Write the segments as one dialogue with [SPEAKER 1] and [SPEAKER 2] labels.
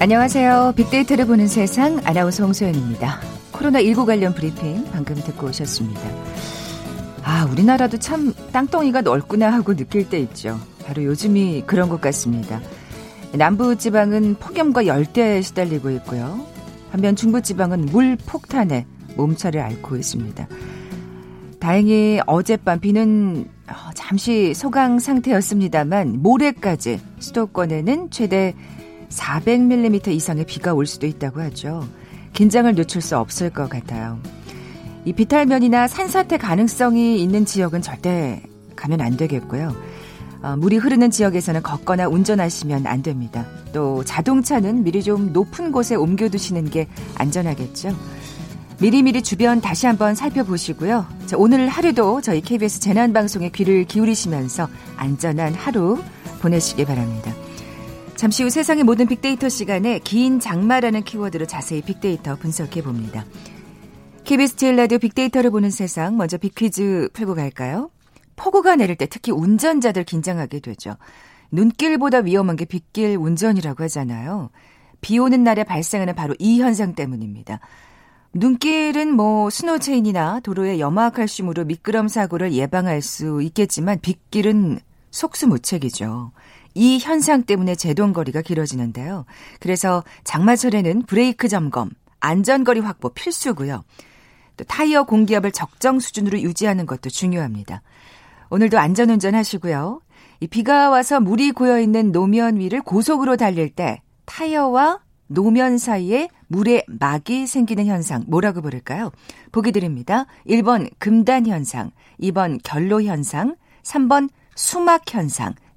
[SPEAKER 1] 안녕하세요. 빅데이터를 보는 세상 아나운서 홍소연입니다. 코로나19 관련 브리핑 방금 듣고 오셨습니다. 아, 우리나라도 참 땅덩이가 넓구나 하고 느낄 때 있죠. 바로 요즘이 그런 것 같습니다. 남부 지방은 폭염과 열대에 시달리고 있고요. 반면 중부 지방은 물 폭탄에 몸살을 앓고 있습니다. 다행히 어젯밤 비는 어, 잠시 소강 상태였습니다만 모레까지 수도권에는 최대 400mm 이상의 비가 올 수도 있다고 하죠. 긴장을 늦출 수 없을 것 같아요. 이 비탈면이나 산사태 가능성이 있는 지역은 절대 가면 안 되겠고요. 어, 물이 흐르는 지역에서는 걷거나 운전하시면 안 됩니다. 또 자동차는 미리 좀 높은 곳에 옮겨두시는 게 안전하겠죠. 미리미리 주변 다시 한번 살펴보시고요. 자, 오늘 하루도 저희 KBS 재난방송에 귀를 기울이시면서 안전한 하루 보내시기 바랍니다. 잠시 후 세상의 모든 빅데이터 시간에 긴 장마라는 키워드로 자세히 빅데이터 분석해 봅니다. KBS 제일 라디오 빅데이터를 보는 세상 먼저 빅퀴즈 풀고 갈까요? 폭우가 내릴 때 특히 운전자들 긴장하게 되죠. 눈길보다 위험한 게 빗길 운전이라고 하잖아요. 비 오는 날에 발생하는 바로 이 현상 때문입니다. 눈길은 뭐 스노체인이나 도로의 염화칼슘으로 미끄럼 사고를 예방할 수 있겠지만 빗길은 속수무책이죠. 이 현상 때문에 제동거리가 길어지는데요. 그래서 장마철에는 브레이크 점검, 안전거리 확보 필수고요. 또 타이어 공기압을 적정 수준으로 유지하는 것도 중요합니다. 오늘도 안전운전 하시고요. 이 비가 와서 물이 고여 있는 노면 위를 고속으로 달릴 때 타이어와 노면 사이에 물의 막이 생기는 현상 뭐라고 부를까요? 보기 드립니다. 1번 금단 현상, 2번 결로 현상, 3번 수막 현상,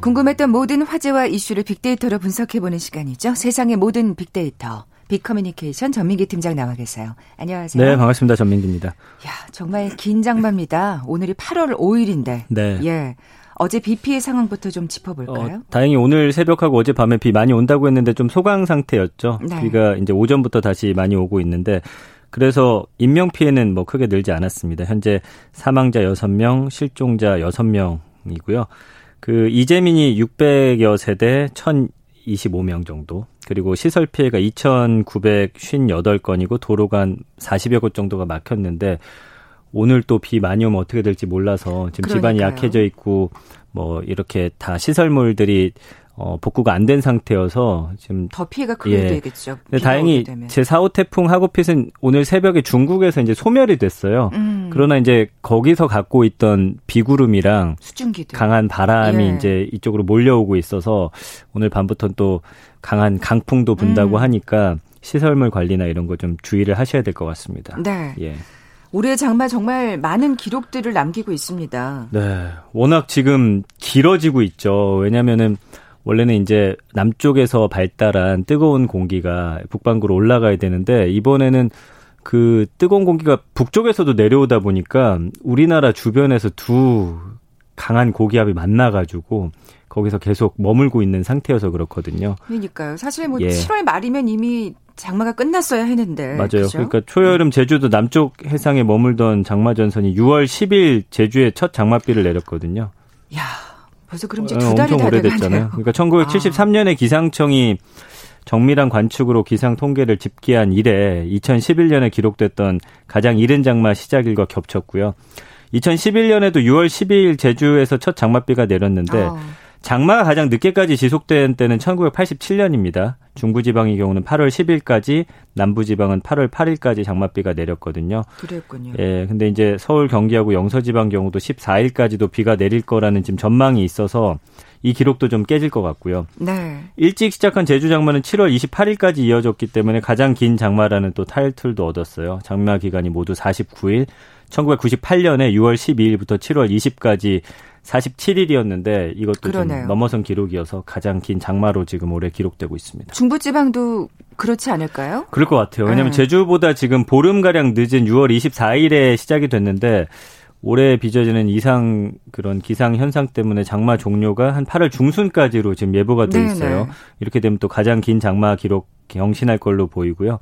[SPEAKER 1] 궁금했던 모든 화제와 이슈를 빅데이터로 분석해보는 시간이죠. 세상의 모든 빅데이터. 빅커뮤니케이션 전민기 팀장 나와 계세요. 안녕하세요.
[SPEAKER 2] 네, 반갑습니다. 전민기입니다.
[SPEAKER 1] 야, 정말 긴 장마입니다. 오늘이 8월 5일인데.
[SPEAKER 2] 네.
[SPEAKER 1] 예. 어제 비 피해 상황부터 좀 짚어볼까요?
[SPEAKER 2] 어, 다행히 오늘 새벽하고 어제 밤에 비 많이 온다고 했는데 좀 소강 상태였죠. 네. 비가 이제 오전부터 다시 많이 오고 있는데 그래서 인명 피해는 뭐 크게 늘지 않았습니다. 현재 사망자 6명, 실종자 6명이고요. 그 이재민이 600여 세대 1,025명 정도. 그리고 시설 피해가 2,958건이고 도로가 한 40여 곳 정도가 막혔는데 오늘 또 비 많이 오면 어떻게 될지 몰라서 지금 그러니까요. 집안이 약해져 있고 뭐 이렇게 다 시설물들이 어, 복구가 안 된 상태여서 지금
[SPEAKER 1] 더 피해가 크게 예. 되겠죠.
[SPEAKER 2] 근데 다행히 제 4호 태풍 하구핏은 오늘 새벽에 중국에서 이제 소멸이 됐어요. 음. 그러나 이제 거기서 갖고 있던 비구름이랑 수증기들. 강한 바람이 예. 이제 이쪽으로 몰려오고 있어서 오늘 밤부터는 또 강한 강풍도 분다고 음. 하니까 시설물 관리나 이런 거 좀 주의를 하셔야 될 것 같습니다.
[SPEAKER 1] 네. 예. 올해 장마 정말 많은 기록들을 남기고 있습니다.
[SPEAKER 2] 네. 워낙 지금 길어지고 있죠. 왜냐면은 원래는 이제 남쪽에서 발달한 뜨거운 공기가 북반구로 올라가야 되는데 이번에는 그 뜨거운 공기가 북쪽에서도 내려오다 보니까 우리나라 주변에서 두 강한 고기압이 만나가지고 거기서 계속 머물고 있는 상태여서 그렇거든요.
[SPEAKER 1] 그러니까요. 사실 뭐 예. 7월 말이면 이미 장마가 끝났어야 했는데.
[SPEAKER 2] 맞아요. 그렇죠? 그러니까 초여름 제주도 남쪽 해상에 머물던 장마 전선이 6월 10일 제주에 첫 장마비를 내렸거든요.
[SPEAKER 1] 야. 벌써 그럼 이제 어, 두 달이
[SPEAKER 2] 엄청 오래됐잖아요. 그러니까 1973년에 아. 기상청이 정밀한 관측으로 기상 통계를 집계한 이래 2011년에 기록됐던 가장 이른 장마 시작일과 겹쳤고요. 2011년에도 6월 12일 제주에서 첫 장맛비가 내렸는데 어. 장마가 가장 늦게까지 지속된 때는 1987년입니다. 중부지방의 경우는 8월 10일까지, 남부지방은 8월 8일까지 장맛비가 내렸거든요.
[SPEAKER 1] 그랬군요.
[SPEAKER 2] 예, 근데 이제 서울, 경기하고 영서지방 경우도 14일까지도 비가 내릴 거라는 지금 전망이 있어서 이 기록도 좀 깨질 것 같고요.
[SPEAKER 1] 네.
[SPEAKER 2] 일찍 시작한 제주 장마는 7월 28일까지 이어졌기 때문에 가장 긴 장마라는 또 타이틀도 얻었어요. 장마 기간이 모두 49일. 1998년에 6월 12일부터 7월 20까지 47일이었는데 이것도 그러네요. 좀 넘어선 기록이어서 가장 긴 장마로 지금 올해 기록되고 있습니다.
[SPEAKER 1] 중부지방도 그렇지 않을까요?
[SPEAKER 2] 그럴 것 같아요. 왜냐하면 네. 제주보다 지금 보름가량 늦은 6월 24일에 시작이 됐는데 올해 빚어지는 이상 그런 기상 현상 때문에 장마 종료가 한 8월 중순까지로 지금 예보가 돼 있어요. 네네. 이렇게 되면 또 가장 긴 장마 기록 경신할 걸로 보이고요.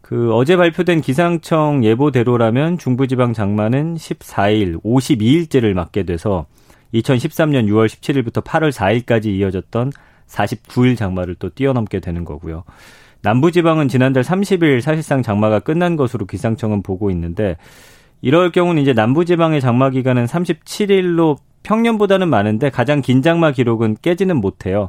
[SPEAKER 2] 그 어제 발표된 기상청 예보대로라면 중부지방 장마는 14일, 52일째를 맞게 돼서 2013년 6월 17일부터 8월 4일까지 이어졌던 49일 장마를 또 뛰어넘게 되는 거고요. 남부지방은 지난달 30일 사실상 장마가 끝난 것으로 기상청은 보고 있는데 이럴 경우는 이제 남부지방의 장마 기간은 37일로 평년보다는 많은데 가장 긴 장마 기록은 깨지는 못해요.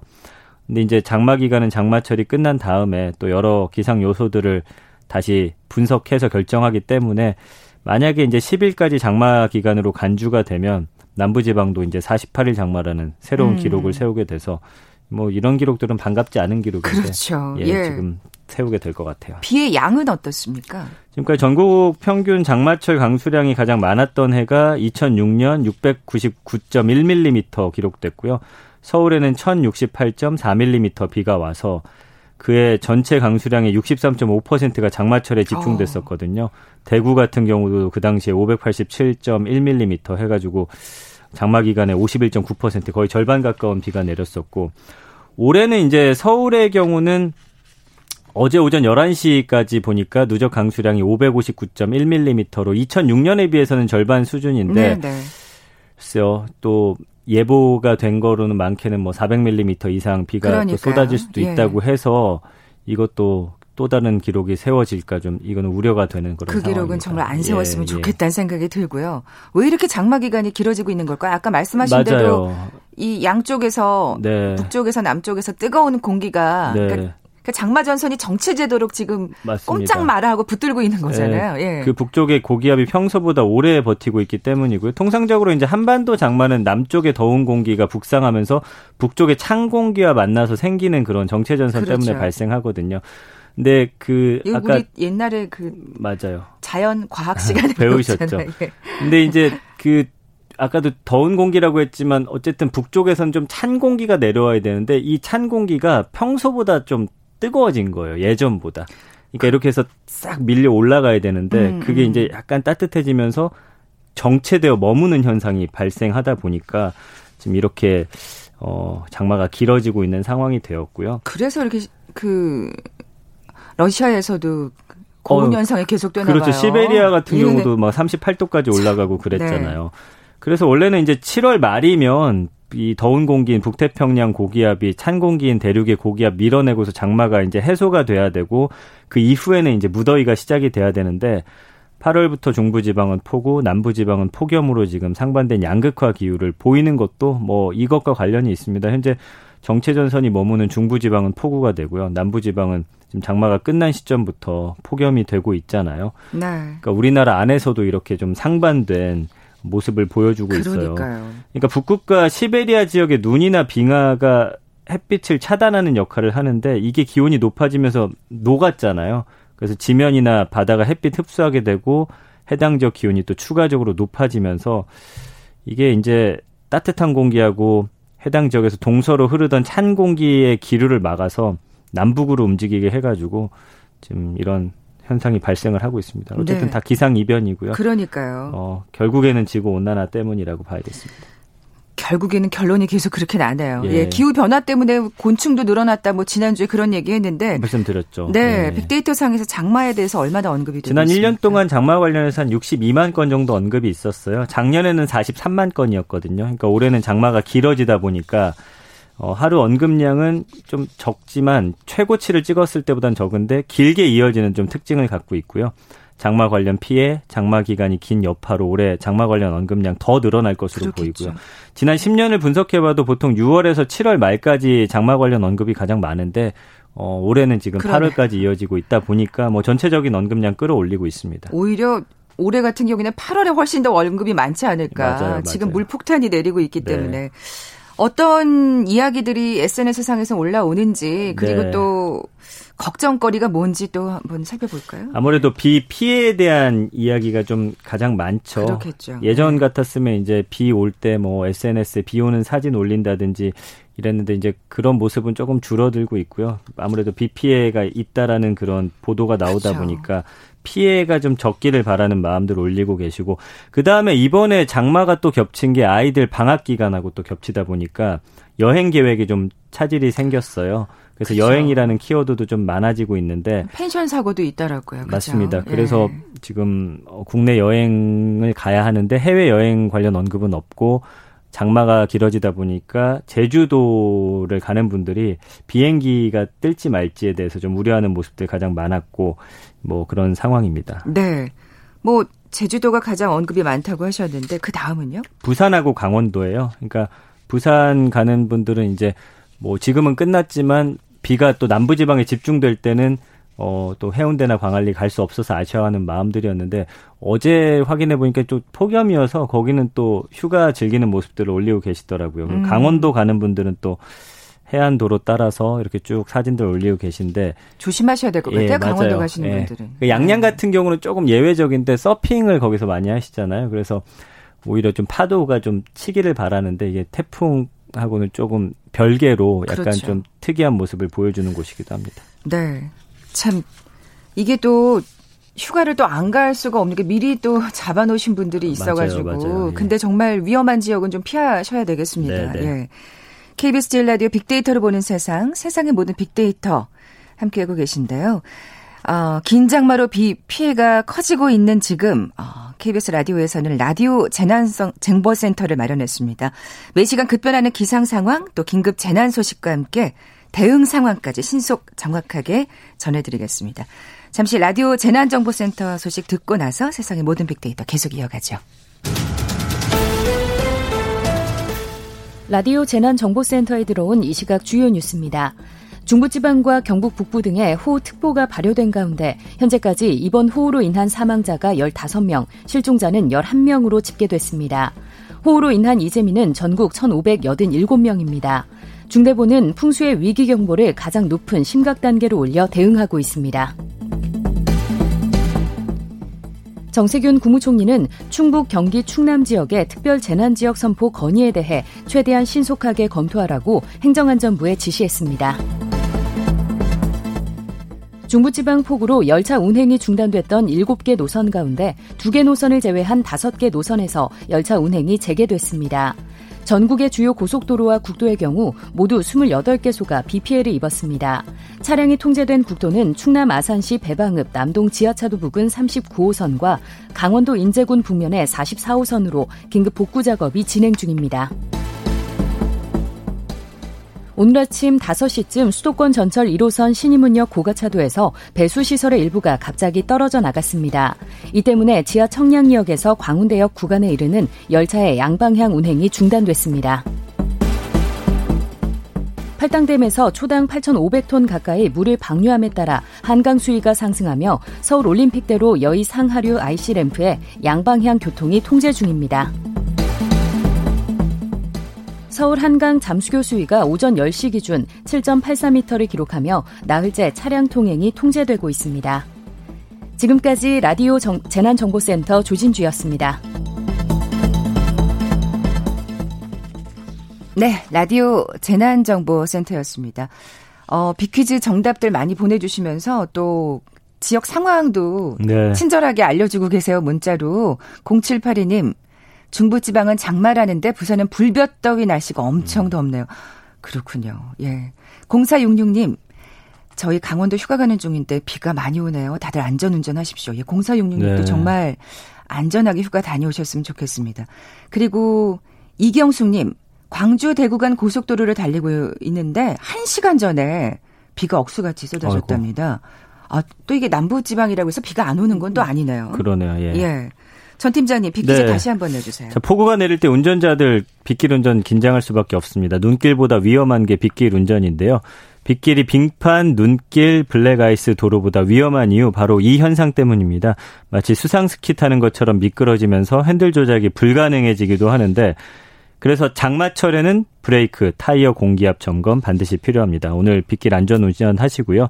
[SPEAKER 2] 근데 이제 장마 기간은 장마철이 끝난 다음에 또 여러 기상 요소들을 다시 분석해서 결정하기 때문에 만약에 이제 10일까지 장마 기간으로 간주가 되면 남부지방도 이제 48일 장마라는 새로운 음. 기록을 세우게 돼서 뭐 이런 기록들은 반갑지 않은 기록인데
[SPEAKER 1] 그렇죠.
[SPEAKER 2] 예, 예. 지금 세우게 될 것 같아요.
[SPEAKER 1] 비의 양은 어떻습니까?
[SPEAKER 2] 지금까지 전국 평균 장마철 강수량이 가장 많았던 해가 2006년 699.1mm 기록됐고요. 서울에는 1068.4mm 비가 와서 그의 전체 강수량의 63.5%가 장마철에 집중됐었거든요. 어. 대구 같은 경우도 그 당시에 587.1mm 해가지고 장마 기간에 51.9% 거의 절반 가까운 비가 내렸었고 올해는 이제 서울의 경우는 어제 오전 11시까지 보니까 누적 강수량이 559.1mm로 2006년에 비해서는 절반 수준인데 네, 네. 글쎄요. 또 예보가 된 거로는 많게는 뭐 400mm 이상 비가 또 쏟아질 수도 예. 있다고 해서 이것도 또 다른 기록이 세워질까 좀 이거는 우려가 되는 그런
[SPEAKER 1] 그 기록은
[SPEAKER 2] 상황입니다.
[SPEAKER 1] 정말 안 세웠으면 예, 예. 좋겠다는 예. 생각이 들고요. 왜 이렇게 장마 기간이 길어지고 있는 걸까요? 아까 말씀하신 맞아요. 대로 이 양쪽에서 네. 북쪽에서 남쪽에서 뜨거운 공기가 네. 그러니까 그 장마 전선이 정체되도록 지금 맞습니다. 꼼짝 말아 하고 붙들고 있는 거잖아요. 네.
[SPEAKER 2] 예. 그 북쪽의 고기압이 평소보다 오래 버티고 있기 때문이고요. 통상적으로 이제 한반도 장마는 남쪽의 더운 공기가 북상하면서 북쪽의 찬 공기와 만나서 생기는 그런 정체 전선 그렇죠. 때문에 발생하거든요. 근데 그
[SPEAKER 1] 아까 우리 옛날에 그
[SPEAKER 2] 맞아요.
[SPEAKER 1] 자연 과학 시간에
[SPEAKER 2] 배우셨죠. 예. 근데 이제 그 아까도 더운 공기라고 했지만 어쨌든 북쪽에선 좀 찬 공기가 내려와야 되는데 이 찬 공기가 평소보다 좀 뜨거워진 거예요. 예전보다. 그러니까 이렇게 해서 싹 밀려 올라가야 되는데 음, 그게 음. 이제 약간 따뜻해지면서 정체되어 머무는 현상이 발생하다 보니까 지금 이렇게 어 장마가 길어지고 있는 상황이 되었고요.
[SPEAKER 1] 그래서 이렇게 그 러시아에서도 고온 어, 현상이 계속되나
[SPEAKER 2] 그렇죠.
[SPEAKER 1] 봐요.
[SPEAKER 2] 시베리아 같은 경우도 막 38도까지 올라가고 그랬잖아요. 네. 그래서 원래는 이제 7월 말이면 이 더운 공기인 북태평양 고기압이 찬 공기인 대륙의 고기압 밀어내고서 장마가 이제 해소가 돼야 되고 그 이후에는 이제 무더위가 시작이 돼야 되는데 8월부터 중부지방은 폭우, 남부지방은 폭염으로 지금 상반된 양극화 기후를 보이는 것도 뭐 이것과 관련이 있습니다. 현재 정체전선이 머무는 중부지방은 폭우가 되고요. 남부지방은 지금 장마가 끝난 시점부터 폭염이 되고 있잖아요. 네. 그러니까 우리나라 안에서도 이렇게 좀 상반된 모습을 보여주고
[SPEAKER 1] 그러니까요.
[SPEAKER 2] 있어요. 그러니까 북극과 시베리아 지역의 눈이나 빙하가 햇빛을 차단하는 역할을 하는데 이게 기온이 높아지면서 녹았잖아요. 그래서 지면이나 바다가 햇빛 흡수하게 되고 해당 지역 기온이 또 추가적으로 높아지면서 이게 이제 따뜻한 공기하고 해당 지역에서 동서로 흐르던 찬 공기의 기류를 막아서 남북으로 움직이게 해가지고 지금 이런 현상이 발생을 하고 있습니다. 어쨌든 네. 다 기상 이변이고요.
[SPEAKER 1] 그러니까요.
[SPEAKER 2] 어, 결국에는 지구 온난화 때문이라고 봐야겠습니다.
[SPEAKER 1] 결국에는 결론이 계속 그렇게 나네요. 예. 예. 기후 변화 때문에 곤충도 늘어났다. 뭐 지난주에 그런 얘기 했는데
[SPEAKER 2] 말씀드렸죠.
[SPEAKER 1] 네, 예. 빅데이터 상에서 장마에 대해서 얼마나 언급이 되고
[SPEAKER 2] 지난 있습니까? 1년 동안 장마 관련해서 한 62만 건 정도 언급이 있었어요. 작년에는 43만 건이었거든요. 그러니까 올해는 장마가 길어지다 보니까 어, 하루 언급량은 좀 적지만 최고치를 찍었을 때보단 적은데 길게 이어지는 좀 특징을 갖고 있고요. 장마 관련 피해, 장마 기간이 긴 여파로 올해 장마 관련 언급량 더 늘어날 것으로 그렇겠죠. 보이고요. 지난 10년을 분석해봐도 보통 6월에서 7월 말까지 장마 관련 언급이 가장 많은데 어, 올해는 지금 그러네. 8월까지 이어지고 있다 보니까 뭐 전체적인 언급량 끌어올리고 있습니다.
[SPEAKER 1] 오히려 올해 같은 경우에는 8월에 훨씬 더 언급이 많지 않을까. 맞아요, 맞아요. 지금 물폭탄이 내리고 있기 네. 때문에 어떤 이야기들이 SNS 상에서 올라오는지 그리고 네. 또 걱정거리가 뭔지 또 한번 살펴볼까요?
[SPEAKER 2] 아무래도 비 피해에 대한 이야기가 좀 가장 많죠.
[SPEAKER 1] 그렇겠죠.
[SPEAKER 2] 예전 네. 같았으면 이제 비 올 때 뭐 SNS에 비 오는 사진 올린다든지 이랬는데 이제 그런 모습은 조금 줄어들고 있고요. 아무래도 비 피해가 있다라는 그런 보도가 나오다 그렇죠. 보니까 피해가 좀 적기를 바라는 마음들 올리고 계시고 그 다음에 이번에 장마가 또 겹친 게 아이들 방학 기간하고 또 겹치다 보니까 여행 계획이 좀 차질이 생겼어요. 그래서 그렇죠. 여행이라는 키워드도 좀 많아지고 있는데
[SPEAKER 1] 펜션 사고도 있더라고요.
[SPEAKER 2] 맞습니다. 그래서 예. 지금 어, 국내 여행을 가야 하는데 해외 여행 관련 언급은 없고 장마가 길어지다 보니까 제주도를 가는 분들이 비행기가 뜰지 말지에 대해서 좀 우려하는 모습들 가장 많았고 뭐 그런 상황입니다.
[SPEAKER 1] 네. 뭐 제주도가 가장 언급이 많다고 하셨는데 그 다음은요?
[SPEAKER 2] 부산하고 강원도예요. 그러니까 부산 가는 분들은 이제 뭐 지금은 끝났지만 비가 또 남부 지방에 집중될 때는 어, 또 해운대나 광안리 갈 수 없어서 아쉬워하는 마음들이었는데 어제 확인해 보니까 좀 폭염이어서 거기는 또 휴가 즐기는 모습들을 올리고 계시더라고요. 음. 강원도 가는 분들은 또 해안 도로 따라서 이렇게 쭉 사진들 올리고 계신데
[SPEAKER 1] 조심하셔야 될것 예, 같아요. 강원도 맞아요. 가시는 예. 분들은.
[SPEAKER 2] 그 양양 네. 같은 경우는 조금 예외적인데 서핑을 거기서 많이 하시잖아요. 그래서 오히려 좀 파도가 좀 치기를 바라는데 이게 태풍 하고는 조금 별개로 약간 그렇죠. 좀 특이한 모습을 보여주는 곳이기도 합니다.
[SPEAKER 1] 네. 참 이게 또 휴가를 또 안 갈 수가 없는 게 미리 또 잡아놓으신 분들이 있어가지고 맞아요, 맞아요. 예. 근데 정말 위험한 지역은 좀 피하셔야 되겠습니다. 네, 네. 예. KBS 제일 라디오 빅데이터를 보는 세상, 세상의 모든 빅데이터 함께하고 계신데요. 어, 긴 장마로 비 피해가 커지고 있는 지금 어, KBS 라디오에서는 라디오 재난성 정보센터를 마련했습니다. 매시간 급변하는 기상 상황 또 긴급 재난 소식과 함께 대응 상황까지 신속 정확하게 전해드리겠습니다. 잠시 라디오 재난정보센터 소식 듣고 나서 세상의 모든 빅데이터 계속 이어가죠.
[SPEAKER 3] 라디오 재난정보센터에 들어온 이 시각 주요 뉴스입니다. 중부지방과 경북 북부 등에 호우특보가 발효된 가운데 현재까지 이번 호우로 인한 사망자가 15명, 실종자는 11명으로 집계됐습니다. 호우로 인한 이재민은 전국 1,587명입니다. 중대본은 풍수의 위기 경보를 가장 높은 심각 단계로 올려 대응하고 있습니다. 정세균 국무총리는 충북 경기 충남 지역의 특별 재난 지역 선포 건의에 대해 최대한 신속하게 검토하라고 행정안전부에 지시했습니다. 중부지방 폭우로 열차 운행이 중단됐던 7개 노선 가운데 2개 노선을 제외한 5개 노선에서 열차 운행이 재개됐습니다. 전국의 주요 고속도로와 국도의 경우 모두 28개소가 비 피해를 입었습니다. 차량이 통제된 국도는 충남 아산시 배방읍 남동 지하차도 부근 39호선과 강원도 인제군 북면의 44호선으로 긴급 복구 작업이 진행 중입니다. 오늘 아침 5시쯤 수도권 전철 1호선 신임문역 고가차도에서 배수시설의 일부가 갑자기 떨어져 나갔습니다. 이 때문에 지하 청량역에서 광운대역 구간에 이르는 열차의 양방향 운행이 중단됐습니다. 팔당댐에서 초당 8,500톤 가까이 물을 방류함에 따라 한강 수위가 상승하며 서울 올림픽대로 여의 상하류 IC 램프에 양방향 교통이 통제 중입니다. 서울 한강 잠수교 수위가 오전 10시 기준 7.84m를 기록하며 나흘째 차량 통행이 통제되고 있습니다. 지금까지 라디오 정, 재난정보센터 조진주였습니다.
[SPEAKER 1] 네, 라디오 재난정보센터였습니다. 어, 비퀴즈 정답들 많이 보내주시면서 또 지역 상황도 네. 친절하게 알려주고 계세요, 문자로. 0782님, 중부지방은 장마라는데 부산은 불볕더위 날씨가 엄청 음. 덥네요. 그렇군요. 예. 0466님, 저희 강원도 휴가 가는 중인데 비가 많이 오네요. 다들 안전운전 하십시오. 예, 0466님도 네. 정말 안전하게 휴가 다녀오셨으면 좋겠습니다. 그리고 이경숙님, 광주 대구 간 고속도로를 달리고 있는데 1시간 전에 비가 억수같이 쏟아졌답니다. 아, 또 이게 남부 지방이라고 해서 비가 안 오는 건 또 아니네요.
[SPEAKER 2] 그러네요. 예.
[SPEAKER 1] 예. 전 팀장님 빅퀴즈 네. 다시 한번 내주세요.
[SPEAKER 2] 자, 폭우가 내릴 때 운전자들 빗길 운전 긴장할 수밖에 없습니다. 눈길보다 위험한 게 빗길 운전인데요. 빗길이 빙판, 눈길, 블랙아이스 도로보다 위험한 이유 바로 이 현상 때문입니다. 마치 수상 스키 타는 것처럼 미끄러지면서 핸들 조작이 불가능해지기도 하는데 그래서 장마철에는 브레이크, 타이어 공기압 점검 반드시 필요합니다. 오늘 빗길 안전 운전하시고요.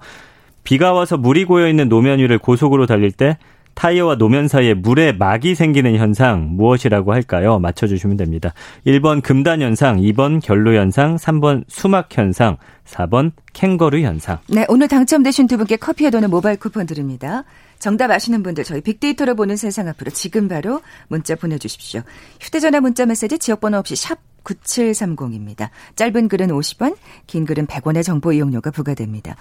[SPEAKER 2] 비가 와서 물이 고여 있는 노면 위를 고속으로 달릴 때 타이어와 노면 사이에 물에 막이 생기는 현상 무엇이라고 할까요? 맞춰주시면 됩니다. 1번 금단 현상, 2번 결로 현상, 3번 수막 현상, 4번 캥거루 현상.
[SPEAKER 1] 네, 오늘 당첨되신 두 분께 커피와 도는 모바일 쿠폰 드립니다. 정답 아시는 분들 저희 빅데이터로 보는 세상 앞으로 지금 바로 문자 보내주십시오. 휴대전화 문자 메시지 지역번호 없이 샵 9730입니다. 짧은 글은 50원, 긴 글은 100원의 정보 이용료가 부과됩니다.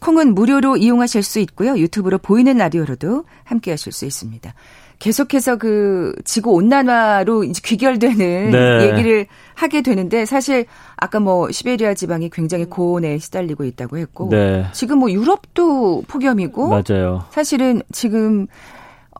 [SPEAKER 1] 콩은 무료로 이용하실 수 있고요. 유튜브로 보이는 라디오로도 함께 하실 수 있습니다. 계속해서 그 지구 온난화로 이제 귀결되는 네. 얘기를 하게 되는데 사실 아까 뭐 시베리아 지방이 굉장히 고온에 시달리고 있다고 했고 네. 지금 뭐 유럽도 폭염이고
[SPEAKER 2] 맞아요.
[SPEAKER 1] 사실은 지금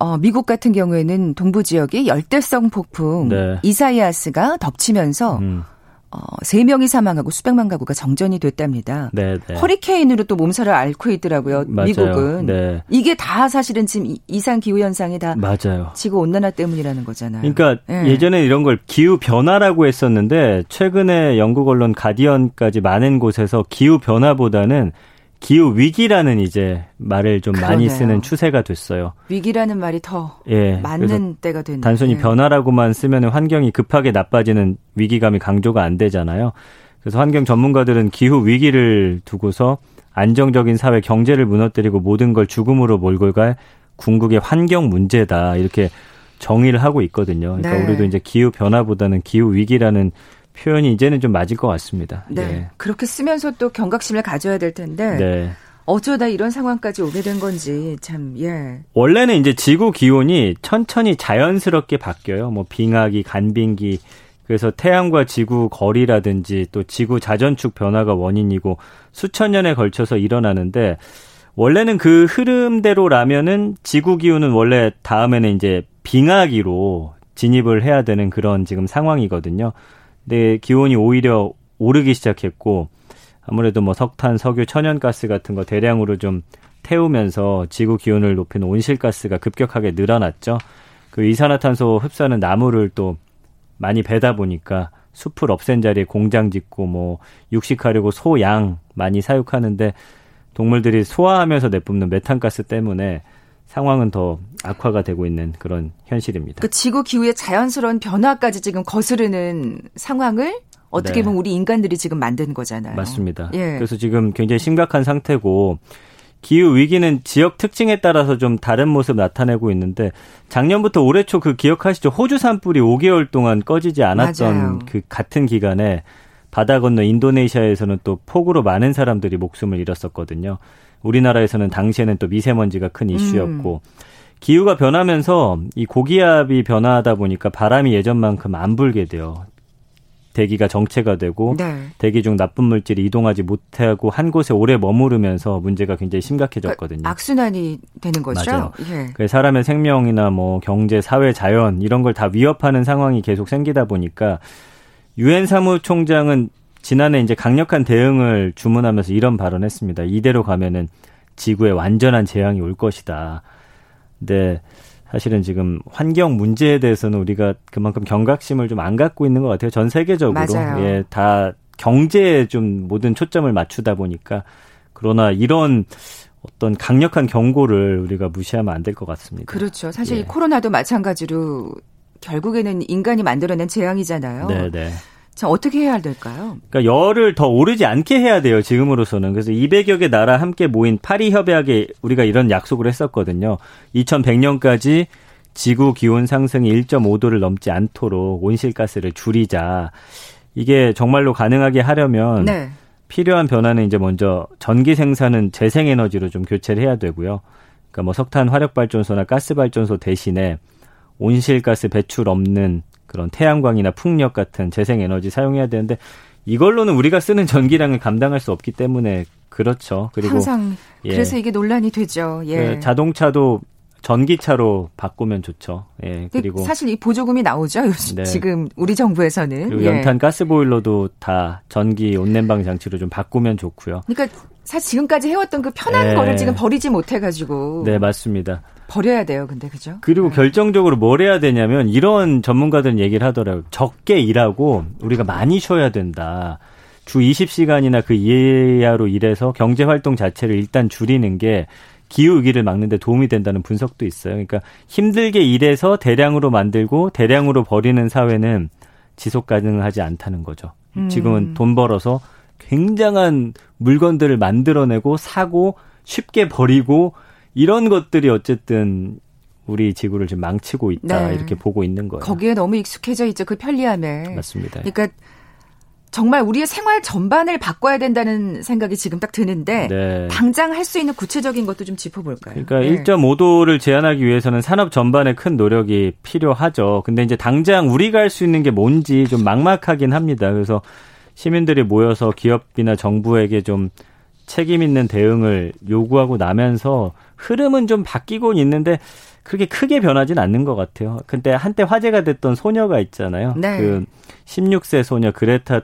[SPEAKER 1] 어, 미국 같은 경우에는 동부 지역이 열대성 폭풍 네. 이사이아스가 덮치면서 음. 어, 3명이 사망하고 수백만 가구가 정전이 됐답니다. 네, 네. 허리케인으로 또 몸살을 앓고 있더라고요. 맞아요. 미국은. 네. 이게 다 사실은 지금 이상 기후 현상이 다 맞아요. 지구 온난화 때문이라는 거잖아요.
[SPEAKER 2] 그러니까 네. 예전에 이런 걸 기후 변화라고 했었는데 최근에 영국 언론 가디언까지 많은 곳에서 기후 변화보다는 기후 위기라는 이제 말을 좀 그러네요. 많이 쓰는 추세가 됐어요.
[SPEAKER 1] 위기라는 말이 더 예, 맞는 때가 됐네요.
[SPEAKER 2] 단순히 예. 변화라고만 쓰면 환경이 급하게 나빠지는 위기감이 강조가 안 되잖아요. 그래서 환경 전문가들은 기후 위기를 두고서 안정적인 사회 경제를 무너뜨리고 모든 걸 죽음으로 몰고 갈 궁극의 환경 문제다 이렇게 정의를 하고 있거든요. 그러니까 네. 우리도 이제 기후 변화보다는 기후 위기라는 표현이 이제는 좀 맞을 것 같습니다.
[SPEAKER 1] 네. 예. 그렇게 쓰면서 또 경각심을 가져야 될 텐데. 네. 어쩌다 이런 상황까지 오게 된 건지 참 예.
[SPEAKER 2] 원래는 이제 지구 기온이 천천히 자연스럽게 바뀌어요. 뭐 빙하기, 간빙기 그래서 태양과 지구 거리라든지 또 지구 자전축 변화가 원인이고 수천 년에 걸쳐서 일어나는데 원래는 그 흐름대로라면은 지구 기온은 원래 다음에는 이제 빙하기로 진입을 해야 되는 그런 지금 상황이거든요. 네, 기온이 오히려 오르기 시작했고 아무래도 뭐 석탄, 석유, 천연가스 같은 거 대량으로 좀 태우면서 지구 기온을 높이는 온실가스가 급격하게 늘어났죠. 그 이산화탄소 흡수하는 나무를 또 많이 베다 보니까 숲을 없앤 자리에 공장 짓고 뭐 육식하려고 소, 양 많이 사육하는데 동물들이 소화하면서 내뿜는 메탄가스 때문에 상황은 더 악화가 되고 있는 그런 현실입니다.
[SPEAKER 1] 그 지구 기후의 자연스러운 변화까지 지금 거스르는 상황을 어떻게 네. 보면 우리 인간들이 지금 만든 거잖아요.
[SPEAKER 2] 맞습니다. 예. 그래서 지금 굉장히 심각한 상태고 기후 위기는 지역 특징에 따라서 좀 다른 모습 나타내고 있는데 작년부터 올해 초 그 기억하시죠? 호주 산불이 5개월 동안 꺼지지 않았던 맞아요. 그 같은 기간에 바다 건너 인도네시아에서는 또 폭우로 많은 사람들이 목숨을 잃었었거든요. 우리나라에서는 당시에는 또 미세먼지가 큰 이슈였고 음. 기후가 변하면서 이 고기압이 변화하다 보니까 바람이 예전만큼 안 불게 돼요. 대기가 정체가 되고 네. 대기 중 나쁜 물질이 이동하지 못하고 한 곳에 오래 머무르면서 문제가 굉장히 심각해졌거든요. 그러니까
[SPEAKER 1] 악순환이 되는 거죠.
[SPEAKER 2] 맞아요. 예. 사람의 생명이나 뭐 경제, 사회, 자연 이런 걸 다 위협하는 상황이 계속 생기다 보니까 유엔 사무총장은 지난해 이제 강력한 대응을 주문하면서 이런 발언했습니다. 이대로 가면은 지구에 완전한 재앙이 올 것이다. 근데 사실은 지금 환경 문제에 대해서는 우리가 그만큼 경각심을 좀 안 갖고 있는 것 같아요. 전 세계적으로 맞아요. 예, 다 경제에 좀 모든 초점을 맞추다 보니까 그러나 이런 어떤 강력한 경고를 우리가 무시하면 안 될 것 같습니다.
[SPEAKER 1] 그렇죠. 사실 예. 코로나도 마찬가지로 결국에는 인간이 만들어낸 재앙이잖아요. 네, 네. 자, 어떻게 해야 될까요?
[SPEAKER 2] 그러니까 열을 더 오르지 않게 해야 돼요, 지금으로서는. 그래서 200여 개 나라 함께 모인 파리 협약에 우리가 이런 약속을 했었거든요. 2100년까지 지구 기온 상승이 1.5도를 넘지 않도록 온실가스를 줄이자. 이게 정말로 가능하게 하려면 네. 필요한 변화는 이제 먼저 전기 생산은 재생에너지로 좀 교체를 해야 되고요. 그러니까 뭐 석탄 화력 발전소나 가스 발전소 대신에 온실가스 배출 없는 그런 태양광이나 풍력 같은 재생 에너지 사용해야 되는데 이걸로는 우리가 쓰는 전기량을 감당할 수 없기 때문에 그렇죠.
[SPEAKER 1] 그리고 항상 예. 그래서 이게 논란이 되죠. 예.
[SPEAKER 2] 그 자동차도 전기차로 바꾸면 좋죠. 예.
[SPEAKER 1] 그리고 사실 이 보조금이 나오죠. 네. 지금 우리 정부에서는
[SPEAKER 2] 그리고 연탄 예. 가스 보일러도 다 전기 온냉방 장치로 좀 바꾸면 좋고요.
[SPEAKER 1] 그러니까 사실 지금까지 해왔던 그 편한 네. 거를 지금 버리지 못해가지고.
[SPEAKER 2] 네 맞습니다.
[SPEAKER 1] 버려야 돼요, 근데 그죠?
[SPEAKER 2] 그리고 네. 결정적으로 뭘 해야 되냐면 이런 전문가들은 얘기를 하더라고요. 적게 일하고 우리가 많이 쉬어야 된다. 주 20시간이나 그 이하로 일해서 경제 활동 자체를 일단 줄이는 게 기후 위기를 막는 데 도움이 된다는 분석도 있어요. 그러니까 힘들게 일해서 대량으로 만들고 대량으로 버리는 사회는 지속 가능하지 않다는 거죠. 음. 지금은 돈 벌어서 굉장한 물건들을 만들어내고 사고 쉽게 버리고 이런 것들이 어쨌든 우리 지구를 지금 망치고 있다 네. 이렇게 보고 있는 거예요.
[SPEAKER 1] 거기에 너무 익숙해져 있죠 그 편리함에.
[SPEAKER 2] 맞습니다.
[SPEAKER 1] 그러니까 정말 우리의 생활 전반을 바꿔야 된다는 생각이 지금 딱 드는데 네. 당장 할 수 있는 구체적인 것도 좀 짚어볼까요?
[SPEAKER 2] 그러니까 네. 1.5도를 제한하기 위해서는 산업 전반에 큰 노력이 필요하죠. 근데 이제 당장 우리가 할 수 있는 게 뭔지 좀 막막하긴 합니다. 그래서 시민들이 모여서 기업이나 정부에게 좀 책임 있는 대응을 요구하고 나면서 흐름은 좀 바뀌곤 있는데 그렇게 크게 변하진 않는 것 같아요. 근데 한때 화제가 됐던 소녀가 있잖아요. 네. 그 16세 소녀 그레타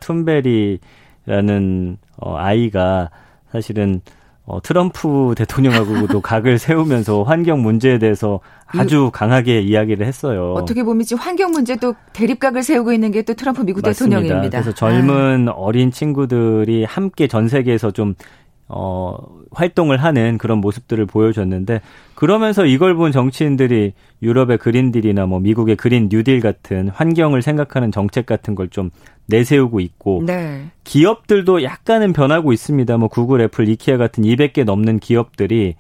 [SPEAKER 2] 툰베리라는 어, 아이가 사실은 어, 트럼프 대통령하고도 각을 세우면서 환경 문제에 대해서 아주 강하게 이야기를 했어요.
[SPEAKER 1] 어떻게 보면 지금 환경 문제도 대립각을 세우고 있는 게 또 트럼프 미국 맞습니다. 대통령입니다.
[SPEAKER 2] 그래서 젊은 아. 어린 친구들이 함께 전 세계에서 좀 어, 활동을 하는 그런 모습들을 보여줬는데 그러면서 이걸 본 정치인들이 유럽의 그린딜이나 뭐 미국의 그린 뉴딜 같은 환경을 생각하는 정책 같은 걸 좀 내세우고 있고 네. 기업들도 약간은 변하고 있습니다. 뭐 구글, 애플, 이케아 같은 200개 넘는 기업들이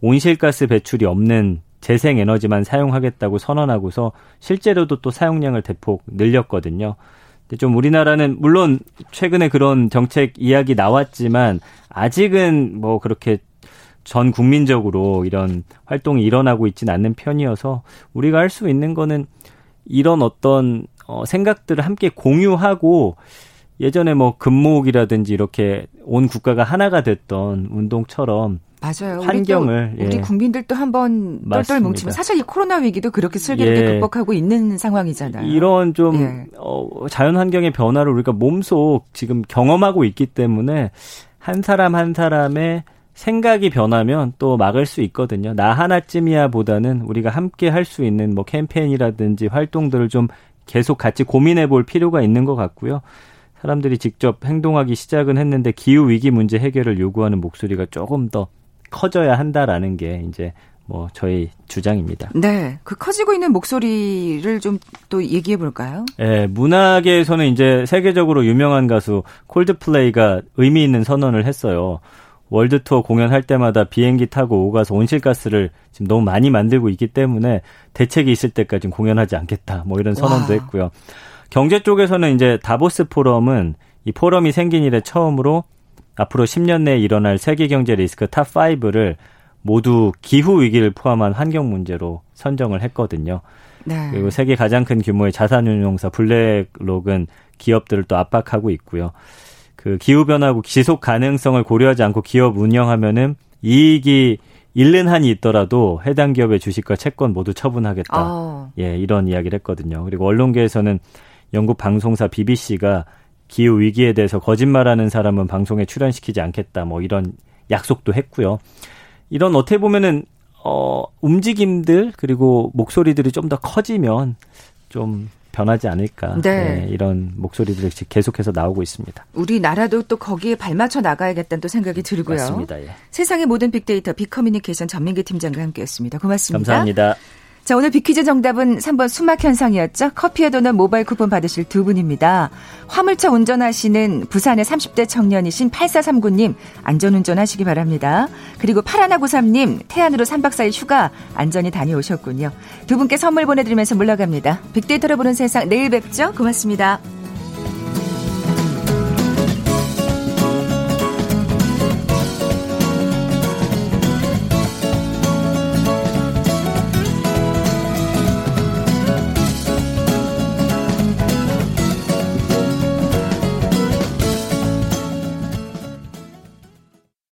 [SPEAKER 2] 온실가스 배출이 없는 재생 에너지만 사용하겠다고 선언하고서 실제로도 또 사용량을 대폭 늘렸거든요. 좀 우리나라는 물론 최근에 그런 정책 이야기 나왔지만 아직은 뭐 그렇게 전 국민적으로 이런 활동이 일어나고 있지는 않는 편이어서 우리가 할 수 있는 거는 이런 어떤 어 생각들을 함께 공유하고 예전에 뭐 금목이라든지 이렇게 온 국가가 하나가 됐던 운동처럼
[SPEAKER 1] 맞아요.
[SPEAKER 2] 환경을
[SPEAKER 1] 우리, 예. 우리 국민들도 한번 똘똘 뭉치면 사실 이 코로나 위기도 그렇게 슬기롭게 예. 극복하고 있는 상황이잖아요.
[SPEAKER 2] 이런 좀 예. 어, 자연 환경의 변화를 우리가 몸속 지금 경험하고 있기 때문에 한 사람 한 사람의 생각이 변하면 또 막을 수 있거든요. 나 하나쯤이야 보다는 우리가 함께 할 수 있는 뭐 캠페인이라든지 활동들을 좀 계속 같이 고민해 볼 필요가 있는 것 같고요. 사람들이 직접 행동하기 시작은 했는데 기후 위기 문제 해결을 요구하는 목소리가 조금 더 커져야 한다라는 게 이제 뭐 저희 주장입니다.
[SPEAKER 1] 네, 그 커지고 있는 목소리를 좀 또 얘기해 볼까요?
[SPEAKER 2] 네, 문화계에서는 이제 세계적으로 유명한 가수 콜드플레이가 의미 있는 선언을 했어요. 월드 투어 공연할 때마다 비행기 타고 오가서 온실가스를 지금 너무 많이 만들고 있기 때문에 대책이 있을 때까지 공연하지 않겠다. 뭐 이런 선언도 와. 했고요. 경제 쪽에서는 이제 다보스 포럼은 이 포럼이 생긴 이래 처음으로 앞으로 10년 내에 일어날 세계 경제 리스크 탑 5를 모두 기후 위기를 포함한 환경 문제로 선정을 했거든요. 네. 그리고 세계 가장 큰 규모의 자산운용사 블랙록은 기업들을 또 압박하고 있고요. 그 기후 변화와 지속 가능성을 고려하지 않고 기업 운영하면은 이익이 잃는 한이 있더라도 해당 기업의 주식과 채권 모두 처분하겠다. 아. 예, 이런 이야기를 했거든요. 그리고 언론계에서는 영국 방송사 BBC가 기후 위기에 대해서 거짓말하는 사람은 방송에 출연시키지 않겠다. 뭐 이런 약속도 했고요. 이런 어떻게 보면은 어 움직임들 그리고 목소리들이 좀 더 커지면 좀 변하지 않을까 네. 네, 이런 목소리들이 계속해서 나오고 있습니다.
[SPEAKER 1] 우리나라도 또 거기에 발맞춰 나가야겠다는 또 생각이 들고요.
[SPEAKER 2] 맞습니다. 예.
[SPEAKER 1] 세상의 모든 빅데이터 빅커뮤니케이션 전민기 팀장과 함께했습니다. 고맙습니다.
[SPEAKER 2] 감사합니다.
[SPEAKER 1] 자, 오늘 비퀴즈 정답은 3번 수막 현상이었죠. 커피에 도는 모바일 쿠폰 받으실 두 분입니다. 화물차 운전하시는 부산의 30대 청년이신 8439님, 안전운전 하시기 바랍니다. 그리고 파라나구삼님, 태안으로 3박 4일 휴가 안전히 다녀오셨군요. 두 분께 선물 보내드리면서 물러갑니다. 빅데이터를 보는 세상 내일 뵙죠. 고맙습니다.